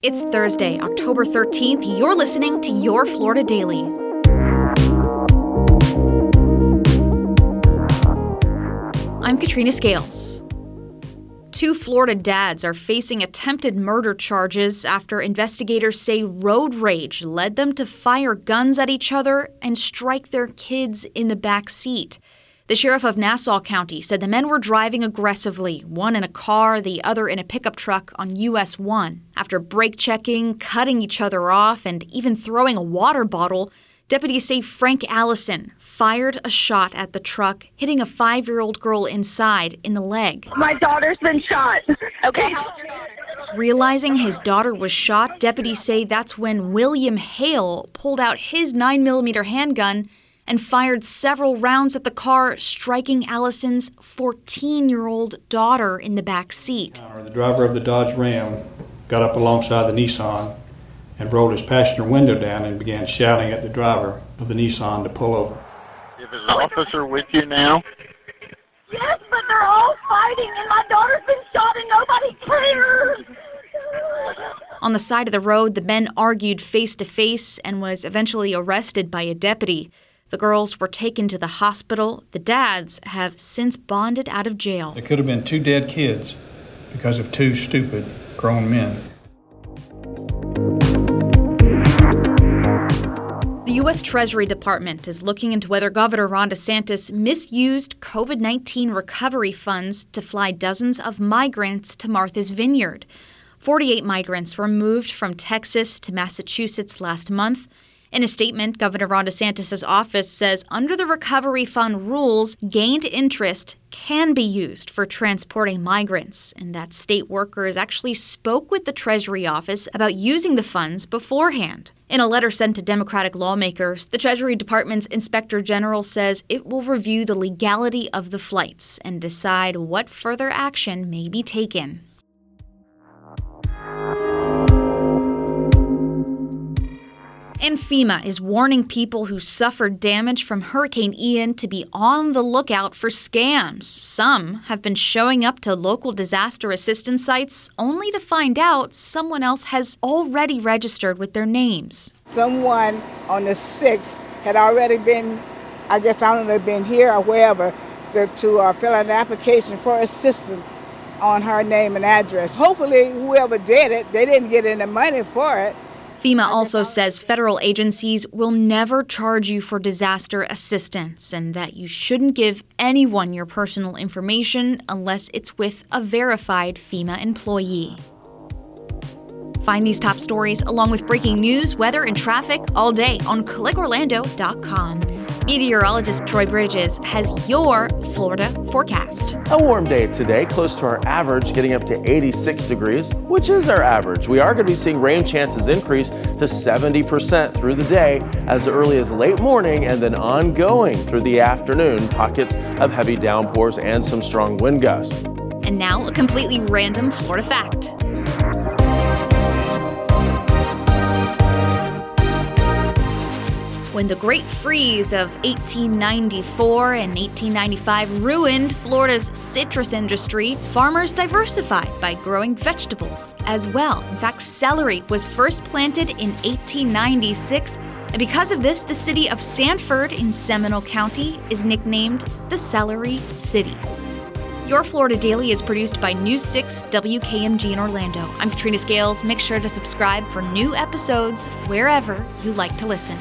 It's Thursday, October 13th. You're listening to Your Florida Daily. I'm Katrina Scales. Two Florida dads are facing attempted murder charges after investigators say road rage led them to fire guns at each other and strike their kids in the back seat. The sheriff of Nassau County said the men were driving aggressively, one in a car, the other in a pickup truck on US 1. After brake checking, cutting each other off, and even throwing a water bottle, deputies say Frank Allison fired a shot at the truck, hitting a five year old girl inside in the leg. My daughter's been shot. Okay. Realizing his daughter was shot, deputies say that's when William Hale pulled out his 9mm handgun and fired several rounds at the car, striking Allison's 14 year old daughter in the back seat. The driver of the Dodge Ram got up alongside the Nissan and rolled his passenger window down and began shouting at the driver of the Nissan to pull over. Is an officer with you now? Yes, but they're all fighting, and my daughter's been shot, and nobody cares. On the side of the road, the men argued face to face and was eventually arrested by a deputy. The girls were taken to the hospital. The dads have since bonded out of jail. There could have been two dead kids because of two stupid grown men. The U.S. Treasury Department is looking into whether Governor Ron DeSantis misused COVID 19 recovery funds to fly dozens of migrants to Martha's Vineyard. 48 migrants were moved from Texas to Massachusetts last month. In a statement, Governor Ron DeSantis' office says under the Recovery Fund rules, gained interest can be used for transporting migrants, and that state workers actually spoke with the Treasury office about using the funds beforehand. In a letter sent to Democratic lawmakers, the Treasury Department's Inspector General says it will review the legality of the flights and decide what further action may be taken. And FEMA is warning people who suffered damage from Hurricane Ian to be on the lookout for scams. Some have been showing up to local disaster assistance sites only to find out someone else has already registered with their names. Someone on the 6th had already been, I guess I don't know, been here or wherever, to, uh, fill out an application for assistance on her name and address. Hopefully, whoever did it, they didn't get any money for it. FEMA also says federal agencies will never charge you for disaster assistance and that you shouldn't give anyone your personal information unless it's with a verified FEMA employee. Find these top stories along with breaking news, weather, and traffic all day on clickorlando.com. Meteorologist Troy Bridges has your Florida forecast. A warm day today, close to our average, getting up to 86 degrees, which is our average. We are going to be seeing rain chances increase to 70% through the day as early as late morning and then ongoing through the afternoon. Pockets of heavy downpours and some strong wind gusts. And now, a completely random Florida fact. When the Great Freeze of 1894 and 1895 ruined Florida's citrus industry, farmers diversified by growing vegetables as well. In fact, celery was first planted in 1896, and because of this, the city of Sanford in Seminole County is nicknamed the Celery City. Your Florida Daily is produced by News 6 WKMG in Orlando. I'm Katrina Scales. Make sure to subscribe for new episodes wherever you like to listen.